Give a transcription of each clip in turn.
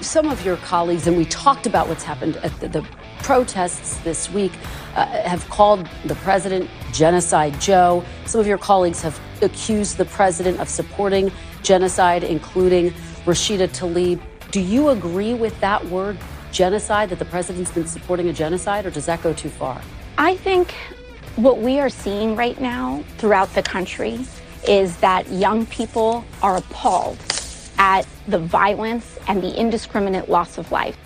some of your colleagues, and we talked about what's happened at the, the protests this week, uh, have called the president Genocide Joe. Some of your colleagues have accused the president of supporting genocide, including Rashida Tlaib. Do you agree with that word, genocide, that the president's been supporting a genocide, or does that go too far? I think what we are seeing right now throughout the country is that young people are appalled at the violence and the indiscriminate loss of life.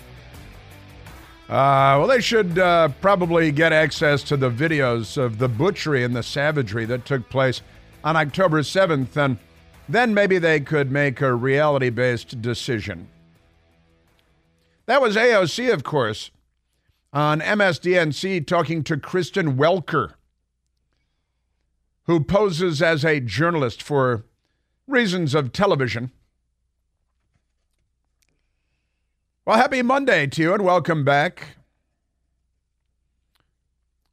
Uh, well, they should uh, probably get access to the videos of the butchery and the savagery that took place on October 7th, and then maybe they could make a reality based decision. That was AOC, of course, on MSDNC talking to Kristen Welker, who poses as a journalist for reasons of television. Well, happy Monday to you and welcome back.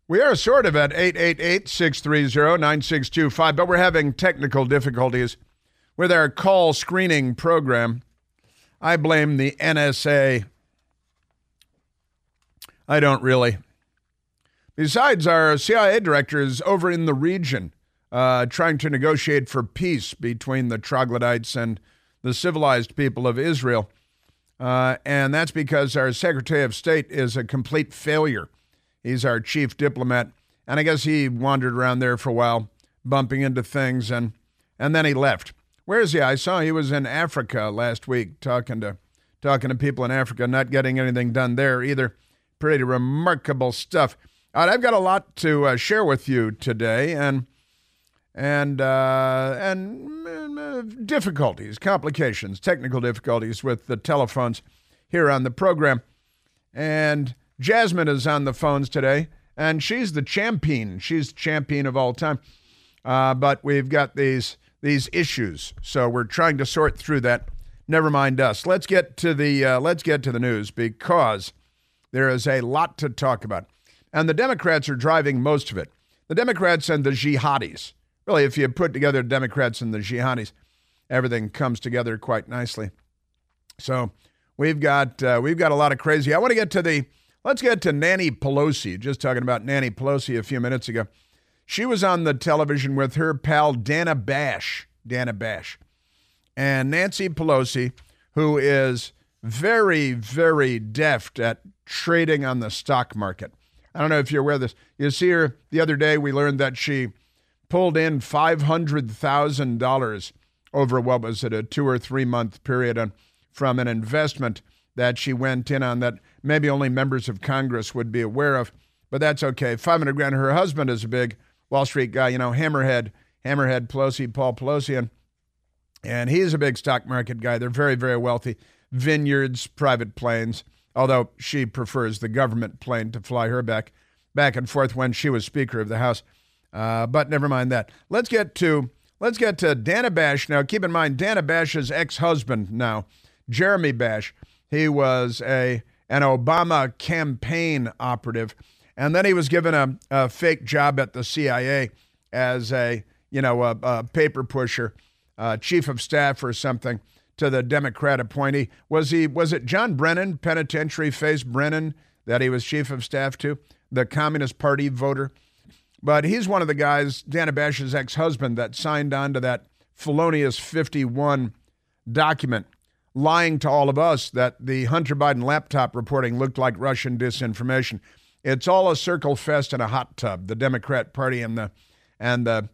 We are sort of at 888 630 9625, but we're having technical difficulties with our call screening program. I blame the NSA. I don't really. Besides, our CIA director is over in the region uh, trying to negotiate for peace between the troglodytes and the civilized people of Israel. Uh, and that's because our Secretary of State is a complete failure. He's our chief diplomat. And I guess he wandered around there for a while, bumping into things, and, and then he left. Where is he? I saw he was in Africa last week talking to, talking to people in Africa, not getting anything done there either. Pretty remarkable stuff. Right, I've got a lot to uh, share with you today, and and uh, and uh, difficulties, complications, technical difficulties with the telephones here on the program. And Jasmine is on the phones today, and she's the champion. She's champion of all time. Uh, but we've got these these issues, so we're trying to sort through that. Never mind us. Let's get to the uh, let's get to the news because there is a lot to talk about, and the Democrats are driving most of it. The Democrats and the jihadis really, if you put together Democrats and the jihadis, everything comes together quite nicely. So we've got uh, we've got a lot of crazy. I want to get to the let's get to Nancy Pelosi. Just talking about Nancy Pelosi a few minutes ago. She was on the television with her pal Dana Bash, Dana Bash, and Nancy Pelosi, who is very very deft at trading on the stock market. I don't know if you're aware of this. You see her the other day. We learned that she pulled in $500,000 over what was it, a two or three month period on, from an investment that she went in on that maybe only members of Congress would be aware of. But that's okay. 500 grand. Her husband is a big Wall Street guy, you know, Hammerhead, Hammerhead Pelosi, Paul Pelosi, and, and he's a big stock market guy. They're very, very wealthy. Vineyards, private planes, although she prefers the government plane to fly her back, back and forth when she was Speaker of the House. Uh, but never mind that. Let's get to let's get to Dana Bash now. Keep in mind Dana Bash's ex-husband now, Jeremy Bash. He was a an Obama campaign operative, and then he was given a, a fake job at the CIA as a you know a, a paper pusher, uh, chief of staff or something to the Democrat appointee. Was he was it John Brennan, penitentiary face Brennan, that he was chief of staff to, the Communist Party voter? But he's one of the guys, Dana Bash's ex husband, that signed on to that felonious 51 document, lying to all of us that the Hunter Biden laptop reporting looked like Russian disinformation. It's all a circle fest and a hot tub, the Democrat Party and the and the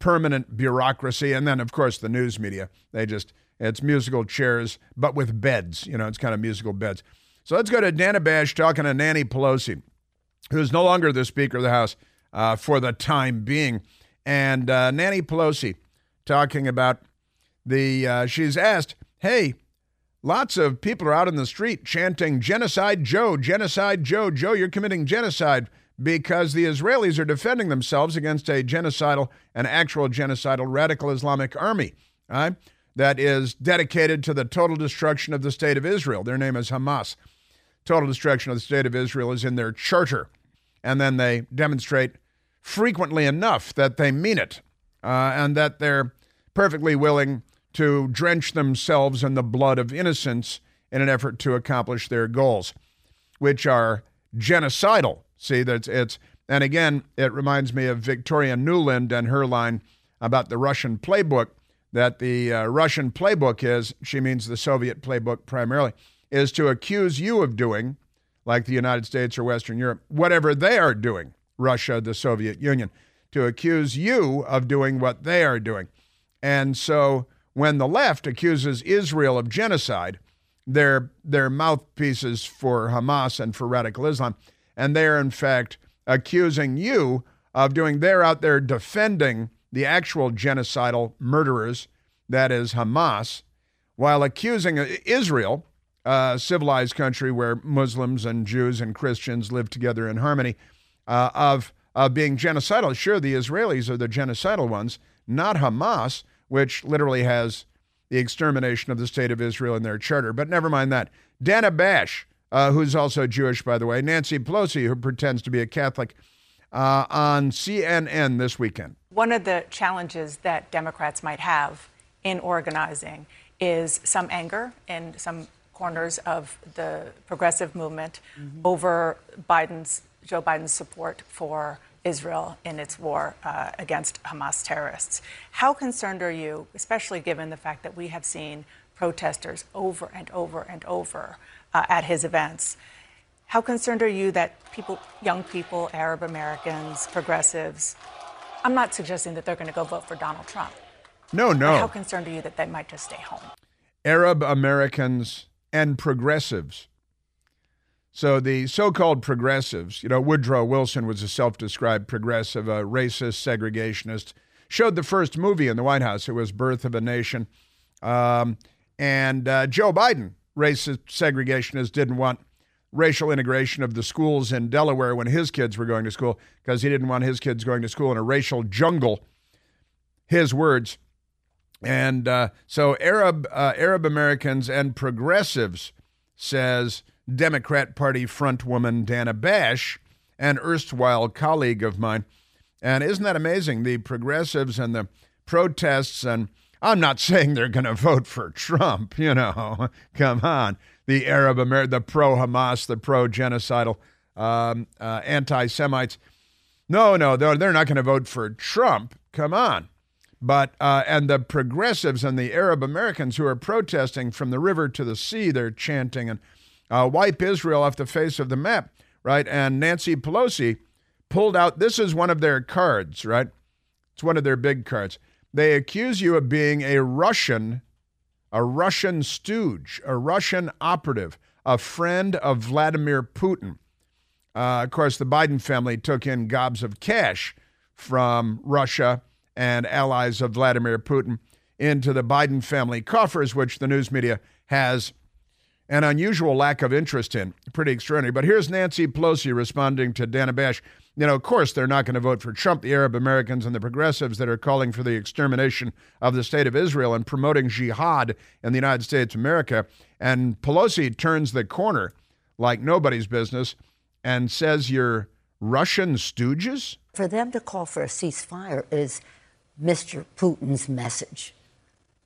permanent bureaucracy, and then of course the news media. They just it's musical chairs, but with beds. You know, it's kind of musical beds. So let's go to Dana Bash talking to Nancy Pelosi, who's no longer the Speaker of the House uh, for the time being. And uh, Nancy Pelosi talking about the, uh, she's asked, hey, lots of people are out in the street chanting, Genocide Joe, Genocide Joe, Joe, you're committing genocide because the Israelis are defending themselves against a genocidal, an actual genocidal radical Islamic army right, that is dedicated to the total destruction of the state of Israel. Their name is Hamas. Total destruction of the state of Israel is in their charter. And then they demonstrate frequently enough that they mean it uh, and that they're perfectly willing to drench themselves in the blood of innocents in an effort to accomplish their goals, which are genocidal. See, that's it's and again, it reminds me of Victoria Nuland and her line about the Russian playbook. That the uh, Russian playbook is, she means the Soviet playbook primarily, is to accuse you of doing, like the United States or Western Europe, whatever they are doing, Russia, the Soviet Union, to accuse you of doing what they are doing. And so when the left accuses Israel of genocide, they're, they're mouthpieces for Hamas and for radical Islam. And they're, in fact, accusing you of doing, they're out there defending the actual genocidal murderers, that is Hamas, while accusing Israel, a civilized country where Muslims and Jews and Christians live together in harmony, uh, of, of being genocidal. Sure, the Israelis are the genocidal ones, not Hamas, which literally has the extermination of the state of Israel in their charter. But never mind that. Dana Bash, uh, who's also Jewish, by the way, Nancy Pelosi, who pretends to be a Catholic, uh, on CNN this weekend. One of the challenges that Democrats might have in organizing is some anger in some corners of the progressive movement mm-hmm. over Biden's Joe Biden's support for Israel in its war uh, against Hamas terrorists. How concerned are you, especially given the fact that we have seen protesters over and over and over uh, at his events? How concerned are you that people, young people, Arab Americans, progressives, I'm not suggesting that they're going to go vote for Donald Trump. No, no. how concerned are you that they might just stay home? Arab Americans and progressives so the so-called progressives, you know, Woodrow Wilson was a self-described progressive, a racist, segregationist. Showed the first movie in the White House. It was Birth of a Nation, um, and uh, Joe Biden, racist, segregationist, didn't want racial integration of the schools in Delaware when his kids were going to school because he didn't want his kids going to school in a racial jungle. His words. And uh, so Arab uh, Arab Americans and progressives says Democrat Party frontwoman Dana Bash, an erstwhile colleague of mine. And isn't that amazing? The progressives and the protests, and I'm not saying they're going to vote for Trump, you know, come on. The Arab American, the pro Hamas, the pro genocidal um, uh, anti Semites. No, no, they're, they're not going to vote for Trump. Come on. But, uh, and the progressives and the Arab Americans who are protesting from the river to the sea, they're chanting and uh, wipe Israel off the face of the map, right? And Nancy Pelosi pulled out this is one of their cards, right? It's one of their big cards. They accuse you of being a Russian, a Russian stooge, a Russian operative, a friend of Vladimir Putin. Uh, of course, the Biden family took in gobs of cash from Russia and allies of Vladimir Putin into the Biden family coffers, which the news media has an unusual lack of interest in. Pretty extraordinary. But here's Nancy Pelosi responding to Dana Bash. You know, of course, they're not going to vote for Trump, the Arab Americans and the progressives that are calling for the extermination of the state of Israel and promoting jihad in the United States of America. And Pelosi turns the corner like nobody's business and says you're Russian stooges? For them to call for a ceasefire is Mr. Putin's message.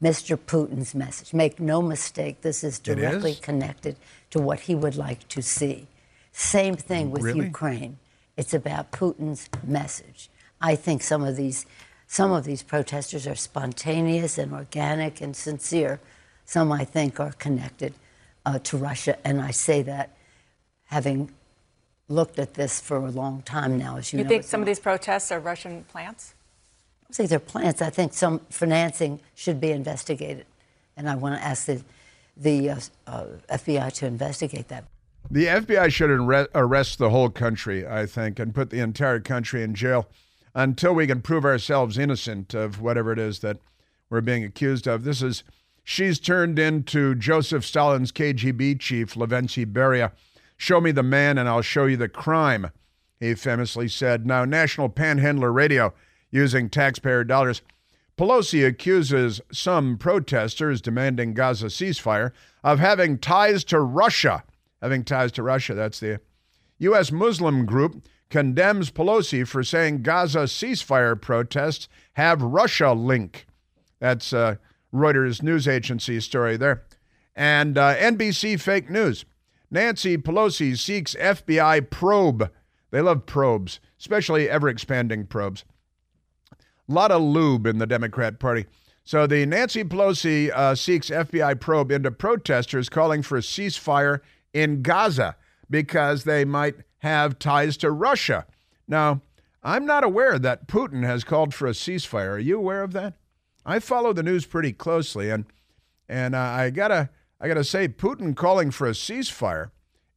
Mr. Putin's message. Make no mistake, this is directly is? connected to what he would like to see. Same thing with really? Ukraine. It's about Putin's message. I think some of these some of these protesters are spontaneous and organic and sincere. Some I think are connected uh, to Russia, and I say that having looked at this for a long time now. As you, you know, think some of these protests are Russian plants? These are plants. I think some financing should be investigated, and I want to ask the the uh, uh, FBI to investigate that. The FBI should arrest the whole country, I think, and put the entire country in jail until we can prove ourselves innocent of whatever it is that we're being accused of. This is she's turned into Joseph Stalin's KGB chief, Lavrentiy Beria. Show me the man, and I'll show you the crime. He famously said. Now, National Panhandler Radio using taxpayer dollars. Pelosi accuses some protesters demanding Gaza ceasefire of having ties to Russia. Having ties to Russia, that's the U.S. Muslim group condemns Pelosi for saying Gaza ceasefire protests have Russia link. That's uh, Reuters news agency story there. And uh, NBC fake news. Nancy Pelosi seeks FBI probe. They love probes, especially ever expanding probes. A lot of lube in the Democrat Party. So the Nancy Pelosi uh, seeks FBI probe into protesters calling for a ceasefire in Gaza because they might have ties to Russia. Now, I'm not aware that Putin has called for a ceasefire. Are you aware of that? I follow the news pretty closely, and and uh, I gotta I gotta say, Putin calling for a ceasefire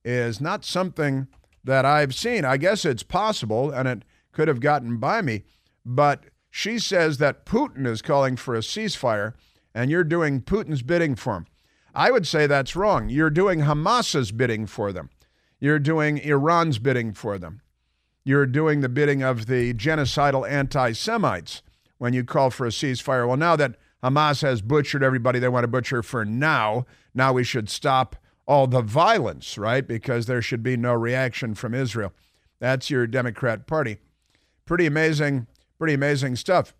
is not something that I've seen. I guess it's possible, and it could have gotten by me, but she says that Putin is calling for a ceasefire, and you're doing Putin's bidding for him. I would say that's wrong. You're doing Hamas's bidding for them. You're doing Iran's bidding for them you're doing the bidding of the genocidal anti Semites when you call for a ceasefire. Well, now that Hamas has butchered everybody they want to butcher for now, now we should stop all the violence, right? Because there should be no reaction from Israel. That's your Democrat Party. Pretty amazing, pretty amazing stuff.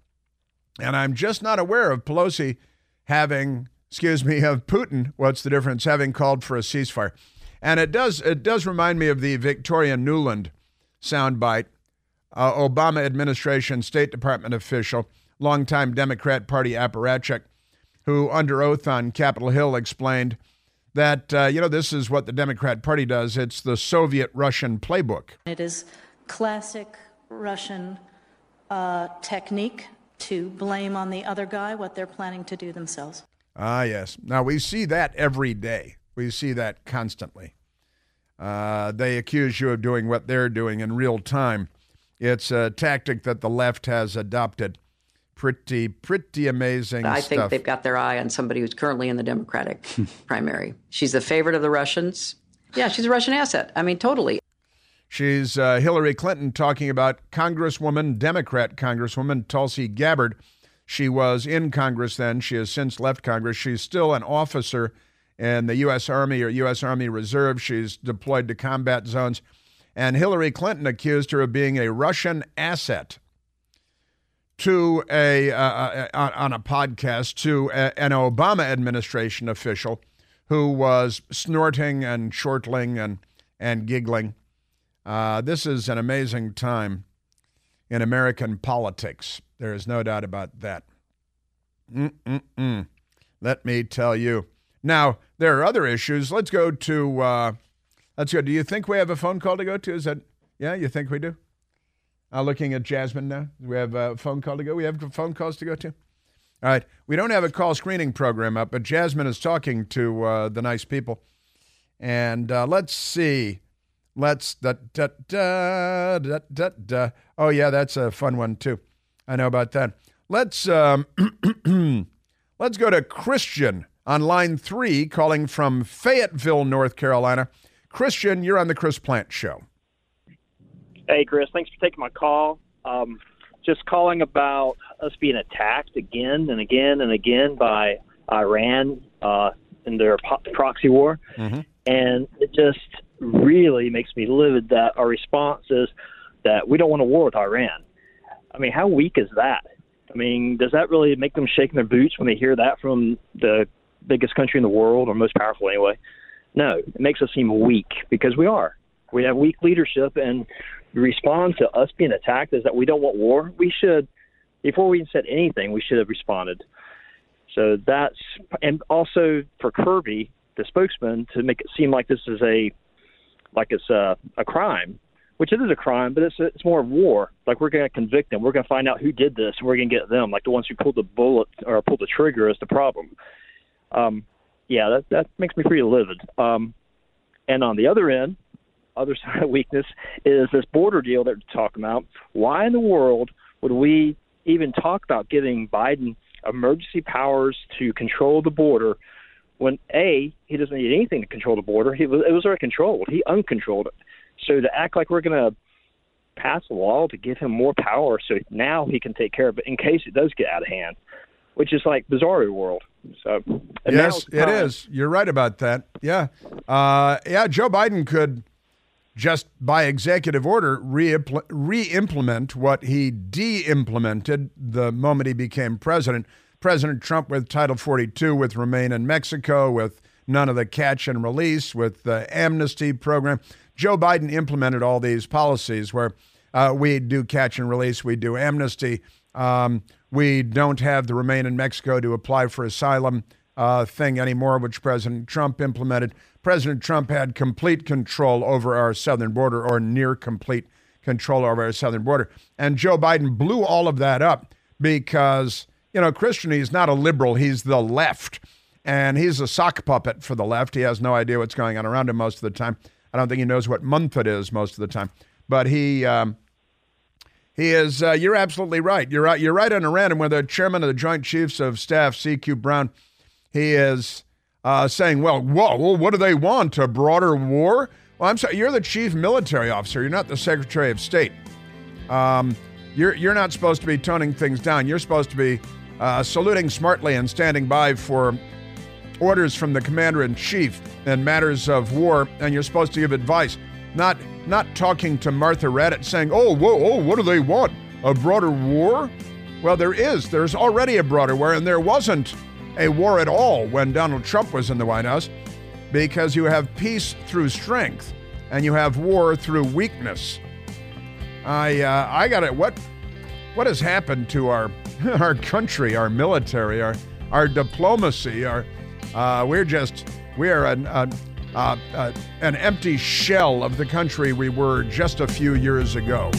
And I'm just not aware of Pelosi having, excuse me, of Putin, what's the difference, having called for a ceasefire. And it does it does remind me of the Victoria Nuland soundbite. Uh, Obama administration State Department official, longtime Democrat Party apparatchik, who under oath on Capitol Hill explained that, uh, you know, this is what the Democrat Party does. It's the Soviet Russian playbook. It is classic Russian uh, technique to blame on the other guy what they're planning to do themselves. Ah, yes. Now, we see that every day. We see that constantly. Uh, they accuse you of doing what they're doing in real time. It's a tactic that the left has adopted. Pretty, pretty amazing. I stuff. think they've got their eye on somebody who's currently in the Democratic primary. She's the favorite of the Russians. Yeah, she's a Russian asset. I mean, totally. She's uh, Hillary Clinton talking about Congresswoman, Democrat Congresswoman Tulsi Gabbard. She was in Congress then. She has since left Congress. She's still an officer in the U.S. Army or U.S. Army Reserve. She's deployed to combat zones. And Hillary Clinton accused her of being a Russian asset to a uh, uh, uh on a podcast to a, an Obama administration official who was snorting and chortling and and giggling. Uh, this is an amazing time in American politics. There is no doubt about that. Mm-mm-mm. Let me tell you. Now, there are other issues. Let's go to, uh, let's go. Do you think we have a phone call to go to? Is that, yeah, you think we do? Uh, looking at Jasmine now. We have a phone call to go? We have phone calls to go to? All right. We don't have a call screening program up, but Jasmine is talking to uh, the nice people. And uh, let's see. Let's da, da, da, da, da, da. Oh yeah, that's a fun one too. I know about that. Let's um, let's go to Christian on line three, calling from Fayetteville, North Carolina. Christian, you're on the Chris Plante Show. Hey, Chris. Thanks for taking my call. Um, just calling about us being attacked again and again and again by Iran uh, in their po- proxy war. Mm-hmm. And it just really makes me livid that our response is that we don't want a war with Iran. I mean, how weak is that? I mean, does that really make them shake in their boots when they hear that from the biggest country in the world or most powerful anyway. No, it makes us seem weak because we are. We have weak leadership, and the response to us being attacked is that we don't want war. We should, before we said anything, we should have responded. So that's, and also for Kirby, the spokesman, to make it seem like this is a, like it's a, a crime, which it is a crime, but it's a, it's more of war. Like we're going to convict them, we're going to find out who did this, and we're going to get them. Like the ones who pulled the bullet or pulled the trigger is the problem um, yeah, that that makes me pretty livid. Um, and on the other end, other side of weakness is this border deal that we're talking about. Why in the world would we even talk about giving Biden emergency powers to control the border when a he doesn't need anything to control the border? He was, it was already controlled. He uncontrolled it. So to act like we're going to pass a law to give him more power so now he can take care of it in case it does get out of hand, which is like bizarre world. So yes, it is. You're right about that. Yeah, uh, yeah. Joe Biden could just by executive order re-implement what he de-implemented the moment he became president. President Trump with Title 42, with Remain in Mexico, with none of the catch and release with the amnesty program. Joe Biden implemented all these policies where uh, we do catch and release, we do amnesty. Um, we don't have the remain in Mexico to apply for asylum uh, thing anymore, which President Trump implemented. President Trump had complete control over our southern border, or near complete control over our southern border. And Joe Biden blew all of that up because, you know, Christian, he's not a liberal, he's the left. And he's a sock puppet for the left. He has no idea what's going on around him most of the time. I don't think he knows what month it is most of the time. But he. Um, he is. Uh, you're absolutely right. You're right. You're right on a random. Where the chairman of the Joint Chiefs of Staff, C.Q. Brown, he is uh, saying, "Well, whoa, well, what do they want? A broader war?" Well, I'm sorry. You're the chief military officer. You're not the Secretary of State. Um, you're you're not supposed to be toning things down. You're supposed to be uh, saluting smartly and standing by for orders from the commander in chief in matters of war, and you're supposed to give advice, not not talking to Martha Raddatz saying, "Oh, whoa, oh, what do they want? A broader war?" Well, there is. There's already a broader war, and there wasn't a war at all when Donald Trump was in the White House, because you have peace through strength, and you have war through weakness. I uh, I got it. What what has happened to our our country, our military, our our diplomacy? Our uh, we're just we are an uh, uh, an empty shell of the country we were just a few years ago.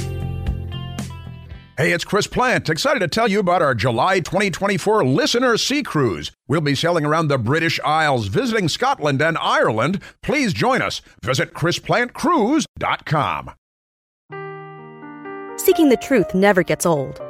Hey, it's Chris Plante. Excited to tell you about our July 2024 Listener Sea Cruise. We'll be sailing around the British Isles, visiting Scotland and Ireland. Please join us. Visit ChrisPlanteCruise.com. Seeking the truth never gets old.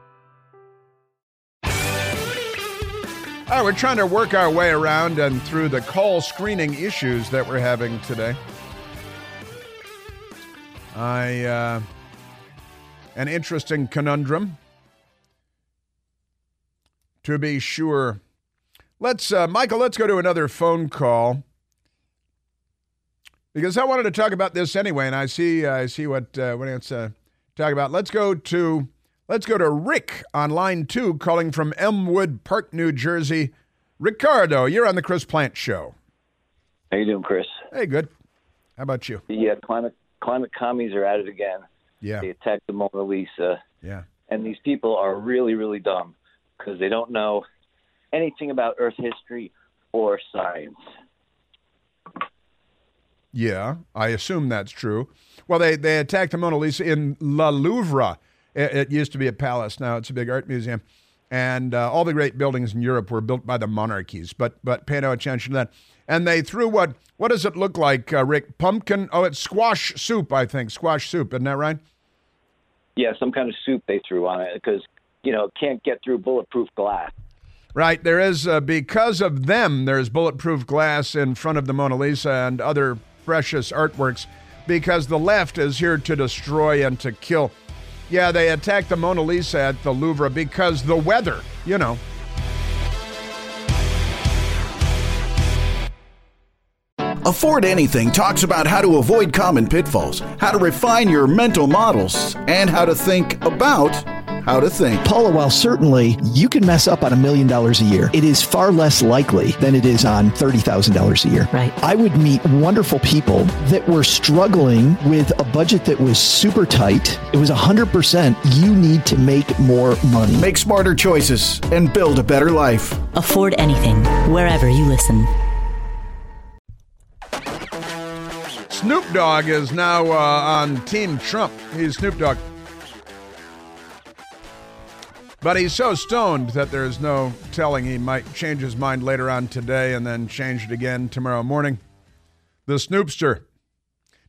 All right, we're trying to work our way around and through the call screening issues that we're having today. I uh, an interesting conundrum, to be sure. Let's, uh, Michael. Let's go to another phone call because I wanted to talk about this anyway, and I see, I see what uh, what it's uh, talk about. Let's go to Let's go to Rick on line two, calling from Elmwood Park, New Jersey. Ricardo, you're on the Chris Plante Show. How you doing, Chris? Hey, good. How about you? The uh, climate climate commies are at it again. Yeah. They attacked the Mona Lisa. Yeah. And these people are really, really dumb because they don't know anything about Earth history or science. Yeah, I assume that's true. Well, they, they attacked the Mona Lisa in La Louvre it, it, used to be a palace. Now it's a big art museum. And uh, all the great buildings in Europe were built by the monarchies, but but pay no attention to that. And they threw what what does it look like, uh, Rick? Pumpkin? Oh, it's squash soup, I think. Squash soup, isn't that right? Yeah, some kind of soup they threw on it because you know it can't get through bulletproof glass. Right. There is uh, because of them. There's bulletproof glass in front of the Mona Lisa and other precious artworks because the left is here to destroy and to kill. Yeah, they attacked the Mona Lisa at the Louvre because the weather, you know. Afford Anything talks about how to avoid common pitfalls, how to refine your mental models, and how to think about how to think. Paula, while certainly you can mess up on a million dollars a year, it is far less likely than it is on $30,000 a year. Right. I would meet wonderful people that were struggling with a budget that was super tight. It was 100% you need to make more money. Make smarter choices and build a better life. Afford anything, wherever you listen. Snoop Dogg is now uh, on Team Trump. He's Snoop Dogg. But he's so stoned that there's no telling he might change his mind later on today and then change it again tomorrow morning. The Snoopster.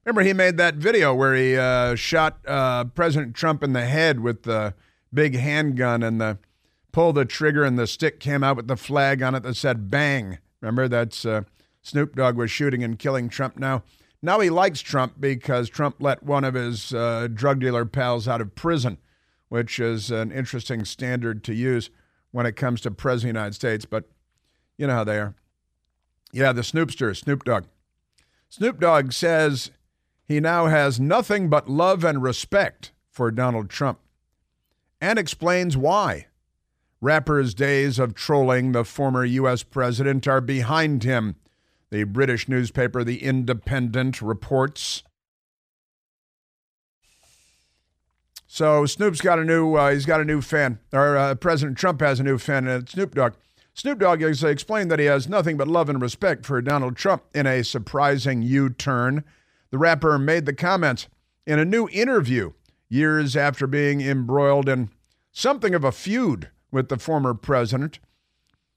Remember, he made that video where he uh, shot uh, President Trump in the head with the big handgun and the pulled the trigger and the stick came out with the flag on it that said bang. Remember, that's uh, Snoop Dogg was shooting and killing Trump now. now he likes Trump because Trump let one of his uh, drug dealer pals out of prison, which is an interesting standard to use when it comes to President of the United States. But you know how they are. Yeah, the Snoopster, Snoop Dogg. Snoop Dogg says he now has nothing but love and respect for Donald Trump and explains why. Rapper's days of trolling the former U.S. president are behind him, the British newspaper The Independent reports. So Snoop's got a new uh, he's got a new fan, or uh, President Trump has a new fan, and Snoop Dogg. Snoop Dogg has explained that he has nothing but love and respect for Donald Trump in a surprising U-turn. The rapper made the comments in a new interview years after being embroiled in something of a feud with the former president,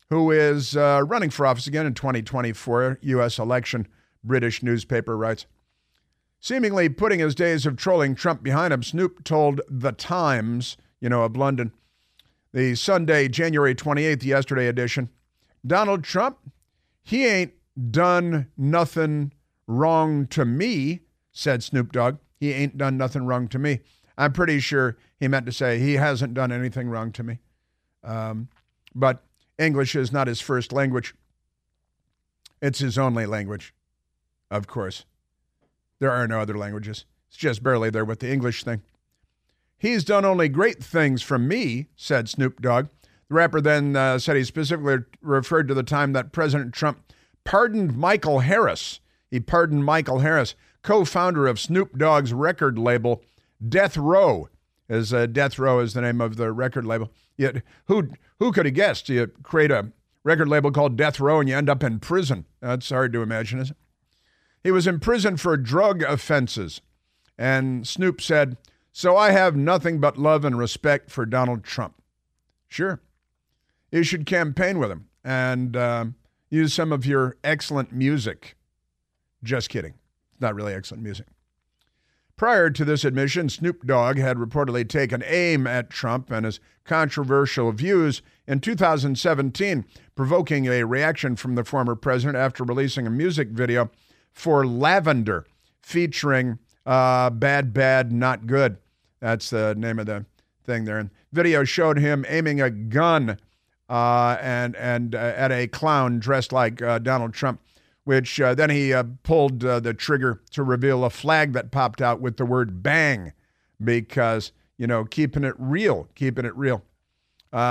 who is uh, running for office again in 2024 U.S. election, British newspaper writes. Seemingly putting his days of trolling Trump behind him, Snoop told The Times, you know, of London, the Sunday, January 28th, yesterday edition, Donald Trump, he ain't done nothing wrong to me, said Snoop Dogg. He ain't done nothing wrong to me. I'm pretty sure he meant to say he hasn't done anything wrong to me. Um, but English is not his first language. It's his only language, of course. There are no other languages. It's just barely there with the English thing. He's done only great things for me, said Snoop Dogg. The rapper then uh, said he specifically referred to the time that President Trump pardoned Michael Harris. He pardoned Michael Harris, co founder of Snoop Dogg's record label, Death Row. As uh, Death Row is the name of the record label. Yet, who who could have guessed? You create a record label called Death Row and you end up in prison. That's hard to imagine, is it? He was in prison for drug offenses. And Snoop said, So I have nothing but love and respect for Donald Trump. Sure. You should campaign with him and uh, use some of your excellent music. Just kidding. Not really excellent music. Prior to this admission, Snoop Dogg had reportedly taken aim at Trump and his controversial views in 2017, provoking a reaction from the former president after releasing a music video for Lavender featuring uh, Bad, Bad, Not Good. That's the name of the thing there. And video showed him aiming a gun uh, and, and uh, at a clown dressed like uh, Donald Trump which uh, then he uh, pulled the trigger to reveal a flag that popped out with the word bang because, you know, keeping it real, keeping it real.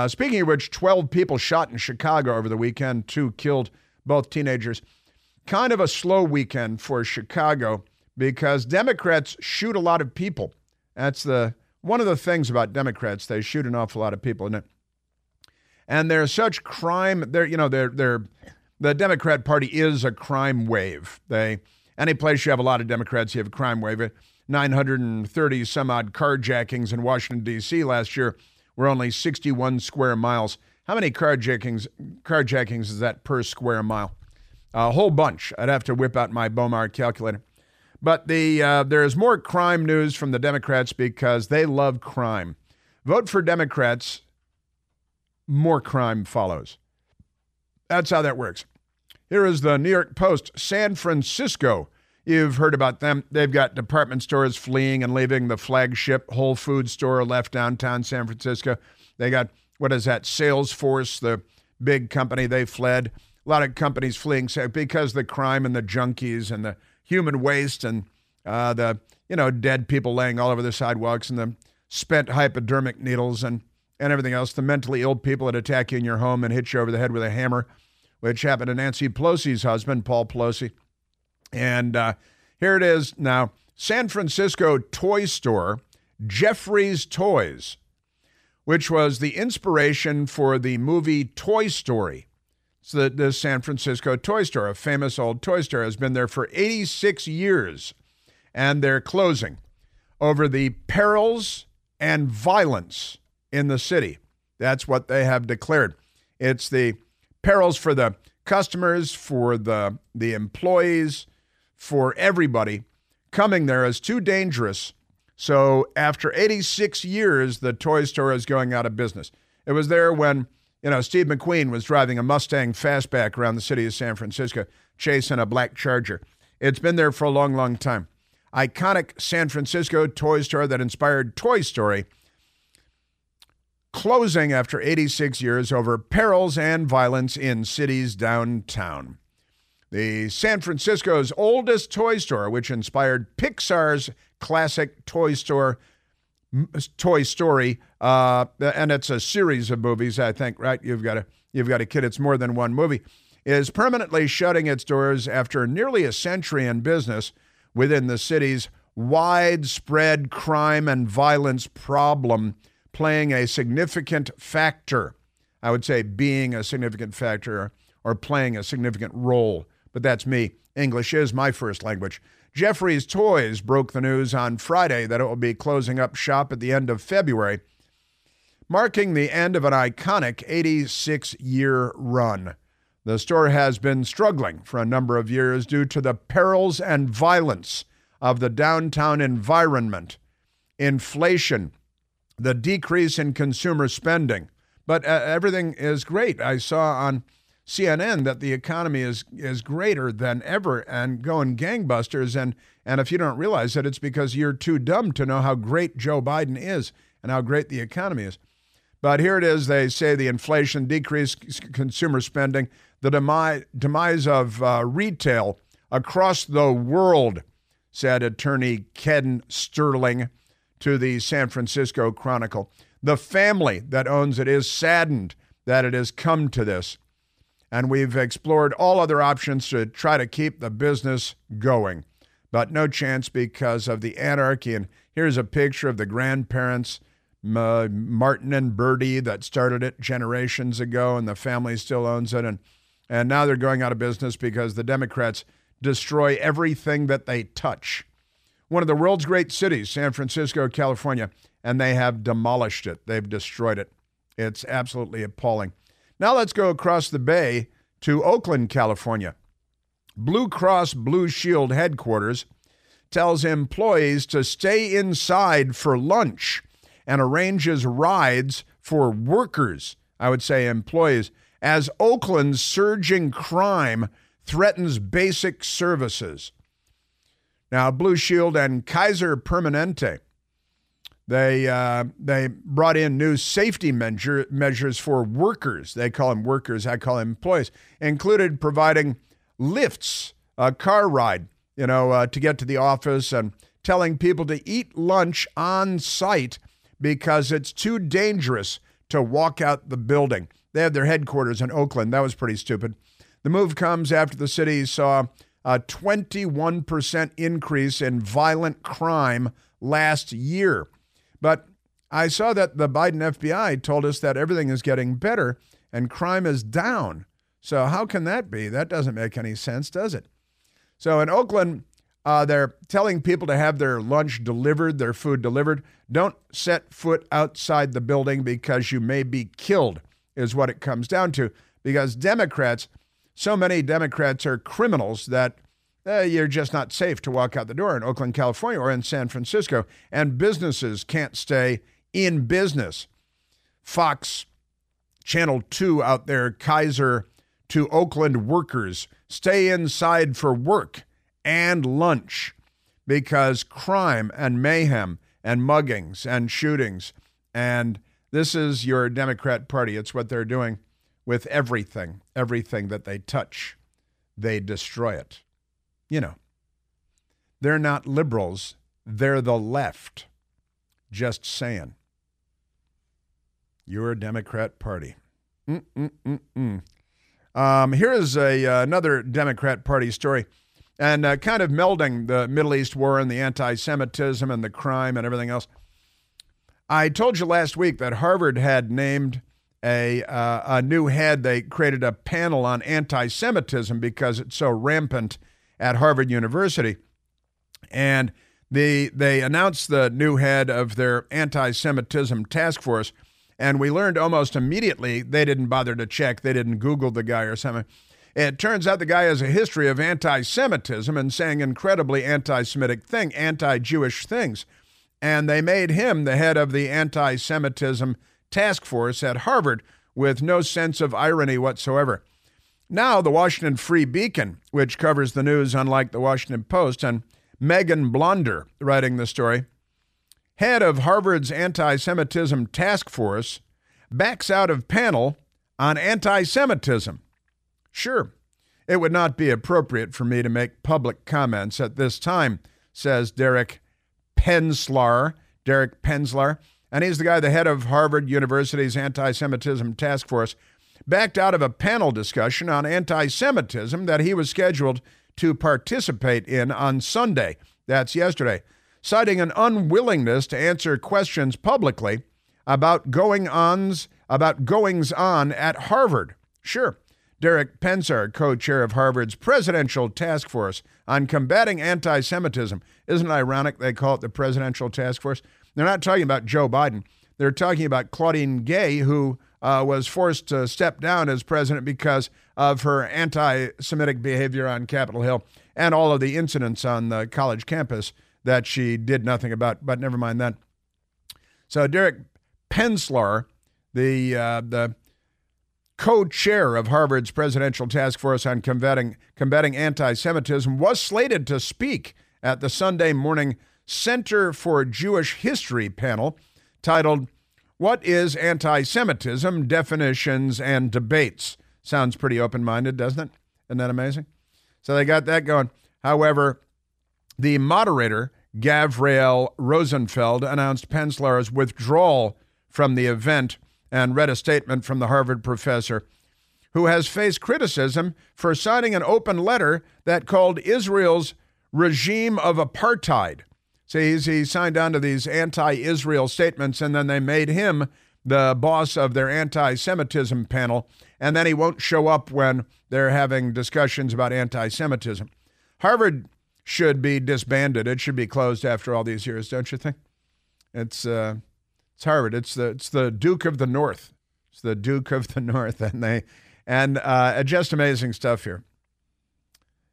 Speaking of which, 12 people shot in Chicago over the weekend, two killed, both teenagers. Kind of a slow weekend for Chicago because Democrats shoot a lot of people. That's the one of the things about Democrats. They shoot an awful lot of people, isn't it? And there's such crime. They're, you know, they're they're the Democrat Party is a crime wave. They any place you have a lot of Democrats, you have a crime wave. Uh, 930 some odd carjackings in Washington D.C. last year were only 61 square miles. How many carjackings carjackings is that per square mile? A whole bunch. I'd have to whip out my Bowmar calculator. But the uh, there is more crime news from the Democrats because they love crime. Vote for Democrats, more crime follows. That's how that works. Here is the New York Post San Francisco. You've heard about them. They've got department stores fleeing and leaving the flagship Whole Food store left downtown San Francisco. They got, what is that, Salesforce, the big company, they fled. A lot of companies fleeing because the crime and the junkies and the human waste and uh, the, you know, dead people laying all over the sidewalks and the spent hypodermic needles and and everything else. The mentally ill people that attack you in your home and hit you over the head with a hammer, which happened to Nancy Pelosi's husband, Paul Pelosi. And uh, here it is now San Francisco toy store, Jeffrey's Toys, which was the inspiration for the movie Toy Story. The, the San Francisco toy store, a famous old toy store, has been there for 86 years. And they're closing over the perils and violence in the city. That's what they have declared. It's the perils for the customers, for the, the employees, for everybody coming there is too dangerous. So after 86 years, the toy store is going out of business. It was there when, you know, Steve McQueen was driving a Mustang fastback around the city of San Francisco, chasing a black charger. It's been there for a long, long time. Iconic San Francisco toy store that inspired Toy Story closing after 86 years over perils and violence in cities downtown. The San Francisco's oldest toy store, which inspired Pixar's classic Toy Store Toy Story, uh, and it's a series of movies. I think, right? You've got a you've got a kid. It's more than one movie. Is permanently shutting its doors after nearly a century in business within the city's widespread crime and violence problem playing a significant factor. I would say being a significant factor or playing a significant role, but that's me. English is my first language. Jeffrey's Toys broke the news on Friday that it will be closing up shop at the end of February, marking the end of an iconic 86 year run. The store has been struggling for a number of years due to the perils and violence of the downtown environment, inflation, the decrease in consumer spending. But uh, everything is great. I saw on CNN that the economy is is greater than ever and going gangbusters. And and if you don't realize it, it's because you're too dumb to know how great Joe Biden is and how great the economy is. But here it is. They say the inflation, decreased consumer spending, the demise, demise of uh, retail across the world, said attorney Ken Sterling to the San Francisco Chronicle. The family that owns it is saddened that it has come to this, and we've explored all other options to try to keep the business going, but no chance because of the anarchy. And here's a picture of the grandparents, Martin and Bertie, that started it generations ago, and the family still owns it. And, and now they're going out of business because the Democrats destroy everything that they touch one of the world's great cities, San Francisco, California, and they have demolished it. They've destroyed it. It's absolutely appalling. Now let's go across the bay to Oakland, California. Blue Cross Blue Shield headquarters tells employees to stay inside for lunch and arranges rides for workers, I would say employees, as Oakland's surging crime threatens basic services. Now, Blue Shield and Kaiser Permanente, they uh, they brought in new safety measure, measures for workers. They call them workers. I call them employees. Included providing lifts, a car ride, you know, uh, to get to the office, and telling people to eat lunch on site because it's too dangerous to walk out the building. They had their headquarters in Oakland. That was pretty stupid. The move comes after the city saw a 21% increase in violent crime last year. But I saw that the Biden FBI told us that everything is getting better and crime is down. So, how can that be? That doesn't make any sense, does it? So, in Oakland, uh, they're telling people to have their lunch delivered, their food delivered. Don't set foot outside the building because you may be killed, is what it comes down to. Because Democrats so many Democrats are criminals that uh, you're just not safe to walk out the door in Oakland, California, or in San Francisco. And businesses can't stay in business. Fox Channel 2 out there, Kaiser to Oakland workers stay inside for work and lunch because crime and mayhem and muggings and shootings and this is your Democrat Party. It's what they're doing with everything, everything that they touch, they destroy it. You know, they're not liberals, they're the left. Just saying. You're a Democrat Party. Mm-mm-mm-mm. Um, here is a, uh, another Democrat Party story, and uh, kind of melding the Middle East war and the anti Semitism and the crime and everything else. I told you last week that Harvard had named a, uh, a new head. They created a panel on anti Semitism because it's so rampant at Harvard University. And the, they announced the new head of their anti Semitism task force. And we learned almost immediately they didn't bother to check, they didn't Google the guy or something. It turns out the guy has a history of anti Semitism and saying incredibly anti Semitic thing, anti Jewish things. And they made him the head of the anti Semitism task force at Harvard with no sense of irony whatsoever. Now, the Washington Free Beacon, which covers the news unlike the Washington Post, and Megan Blonder writing the story. Head of Harvard's anti Semitism task force backs out of panel on anti Semitism. Sure, it would not be appropriate for me to make public comments at this time, says Derek Penslar. Derek Penslar, and he's the guy, the head of Harvard University's anti Semitism task force, backed out of a panel discussion on anti Semitism that he was scheduled to participate in on Sunday. That's yesterday, citing an unwillingness to answer questions publicly about going ons about goings on at Harvard. Sure. Derek Penslar, co chair of Harvard's Presidential Task Force on Combating Anti Semitism. Isn't it ironic they call it the Presidential Task Force? They're not talking about Joe Biden. They're talking about Claudine Gay, who uh, was forced to step down as president because of her anti Semitic behavior on Capitol Hill and all of the incidents on the college campus that she did nothing about. But never mind that. So, Derek Penslar, the, uh, the co chair of Harvard's Presidential Task Force on Combating, combating Anti Semitism, was slated to speak at the Sunday morning Center for Jewish History panel titled What is Anti Semitism? Definitions and Debates. Sounds pretty open minded, doesn't it? Isn't that amazing? So they got that going. However, the moderator, Gavriel Rosenfeld, announced Penslar's withdrawal from the event and read a statement from the Harvard professor who has faced criticism for signing an open letter that called Israel's regime of apartheid See, he signed on to these anti Israel statements, and then they made him the boss of their anti Semitism panel, and then he won't show up when they're having discussions about anti Semitism. Harvard should be disbanded. It should be closed after all these years, don't you think? It's, uh, it's Harvard. It's the, it's the Duke of the North. It's the Duke of the North, and they and uh, just amazing stuff here.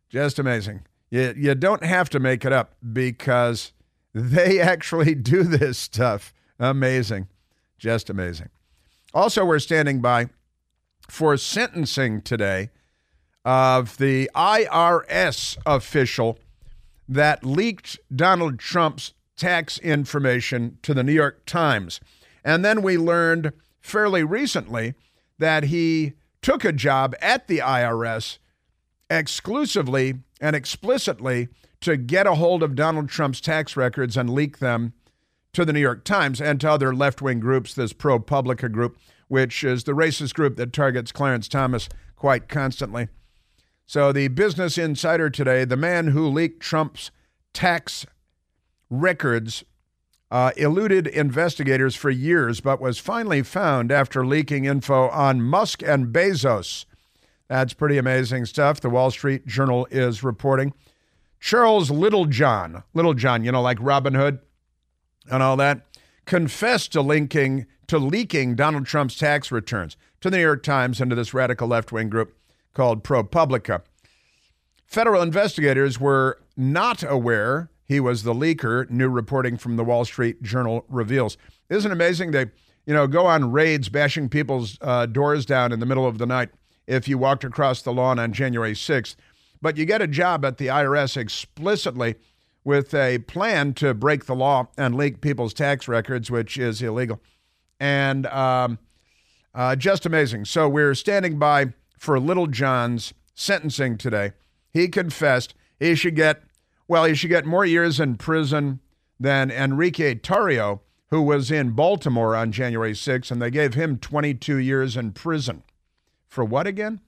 Just amazing. You, you don't have to make it up because they actually do this stuff. Amazing. Just amazing. Also, we're standing by for sentencing today of the IRS official that leaked Donald Trump's tax information to the New York Times. And then we learned fairly recently that he took a job at the IRS exclusively and explicitly to get a hold of Donald Trump's tax records and leak them to the New York Times and to other left wing groups, this ProPublica group, which is the racist group that targets Clarence Thomas quite constantly. So, the Business Insider today, the man who leaked Trump's tax records uh, eluded investigators for years, but was finally found after leaking info on Musk and Bezos. That's pretty amazing stuff. The Wall Street Journal is reporting. Charles Littlejohn, Littlejohn, you know, like Robin Hood and all that, confessed to linking to leaking Donald Trump's tax returns to the New York Times and to this radical left-wing group called ProPublica. Federal investigators were not aware he was the leaker, new reporting from the Wall Street Journal reveals. Isn't it amazing they, you know, go on raids bashing people's uh, doors down in the middle of the night if you walked across the lawn on January 6th but you get a job at the IRS explicitly with a plan to break the law and leak people's tax records, which is illegal. And um, uh, just amazing. So we're standing by for Littlejohn's sentencing today. He confessed he should get, well, he should get more years in prison than Enrique Tarrio, who was in Baltimore on January 6th, and they gave him 22 years in prison. For what again?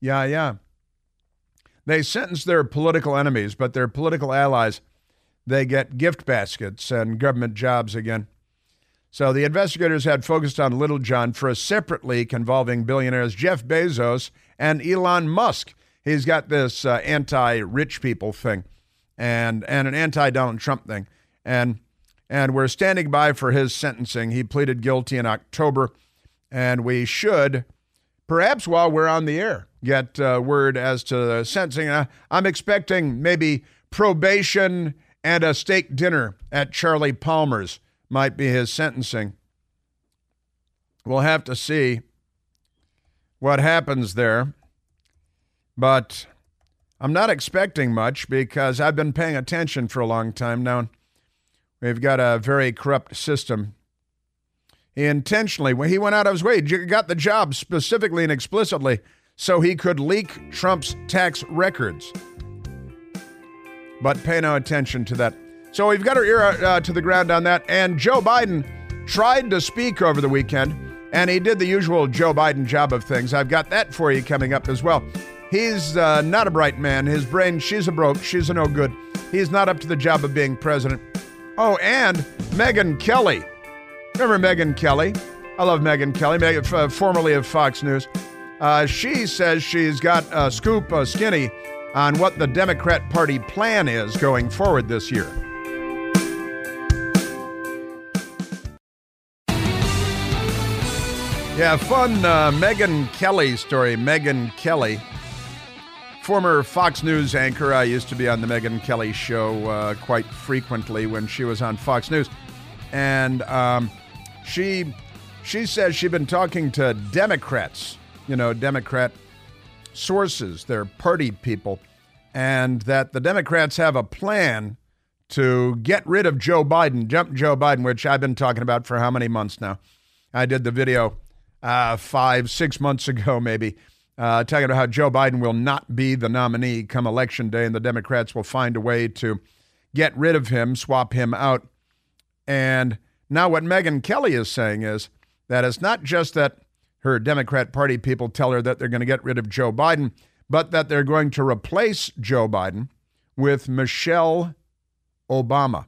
Yeah, yeah. They sentence their political enemies, but their political allies, they get gift baskets and government jobs again. So the investigators had focused on Littlejohn for a separate leak involving billionaires Jeff Bezos and Elon Musk. He's got this uh, anti-rich people thing, and and an anti-Donald Trump thing, and and we're standing by for his sentencing. He pleaded guilty in October, and we should, perhaps while we're on the air, get uh, word as to the sentencing. Uh, I'm expecting maybe probation and a steak dinner at Charlie Palmer's might be his sentencing. We'll have to see what happens there. But I'm not expecting much because I've been paying attention for a long time now. We've got a very corrupt system. Intentionally, when he went out of his way, got the job specifically and explicitly so he could leak Trump's tax records. But pay no attention to that. So we've got our ear uh, to the ground on that. And Joe Biden tried to speak over the weekend, and he did the usual Joe Biden job of things. I've got that for you coming up as well. He's uh, not a bright man. His brain, she's a broke. She's a no good. He's not up to the job of being president. Oh, and Megyn Kelly. Remember Megyn Kelly? I love Megyn Kelly, Meg- uh, formerly of Fox News. Uh, she says she's got a scoop, a skinny, on what the Democrat Party plan is going forward this year. Yeah, fun uh, Megyn Kelly story. Megyn Kelly, former Fox News anchor. I used to be on the Megyn Kelly show uh, quite frequently when she was on Fox News, and um, she she says she'd been talking to Democrats, you know, Democrat sources, their party people, and that the Democrats have a plan to get rid of Joe Biden, jump Joe Biden, which I've been talking about for how many months now. I did the video uh, five, six months ago, maybe, uh, talking about how Joe Biden will not be the nominee come election day, and the Democrats will find a way to get rid of him, swap him out. And now, what Megyn Kelly is saying is that it's not just that her Democrat Party people tell her that they're going to get rid of Joe Biden, but that they're going to replace Joe Biden with Michelle Obama.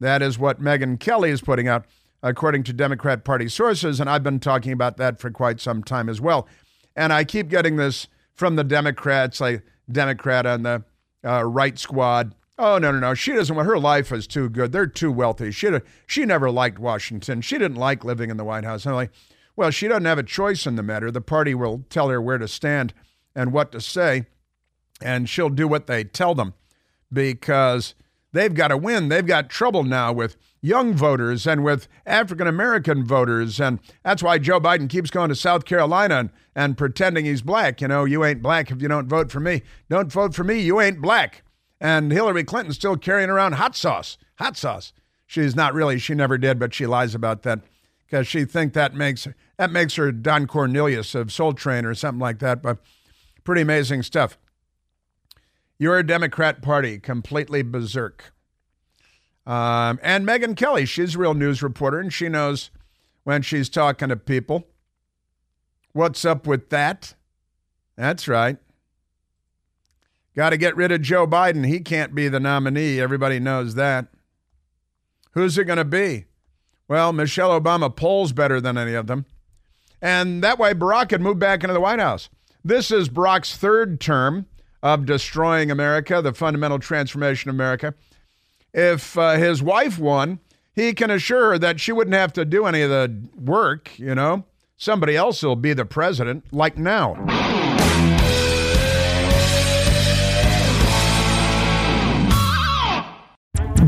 That is what Megyn Kelly is putting out according to Democrat Party sources. And I've been talking about that for quite some time as well. And I keep getting this from the Democrats, like Democrat on the uh, right squad. Oh no no no! She doesn't want her life is too good. They're too wealthy. She she never liked Washington. She didn't like living in the White House. I'm like, well, she doesn't have a choice in the matter. The party will tell her where to stand and what to say, and she'll do what they tell them because they've got to win. They've got trouble now with young voters and with African American voters. And that's why Joe Biden keeps going to South Carolina and, and pretending he's black. You know, you ain't black if you don't vote for me. Don't vote for me, you ain't black. And Hillary Clinton's still carrying around hot sauce. Hot sauce. She's not really, she never did, but she lies about that because she think that makes that makes her Don Cornelius of Soul Train or something like that. But pretty amazing stuff. Your Democrat Party completely berserk. Um, and Megyn Kelly, she's a real news reporter, and she knows when she's talking to people. What's up with that? That's right. Got to get rid of Joe Biden. He can't be the nominee. Everybody knows that. Who's it going to be? Well, Michelle Obama polls better than any of them. And that way, Barack can move back into the White House. This is Barack's third term of destroying America, the fundamental transformation of America if uh, his wife won, he can assure her that she wouldn't have to do any of the work, you know. Somebody else will be the president, like now.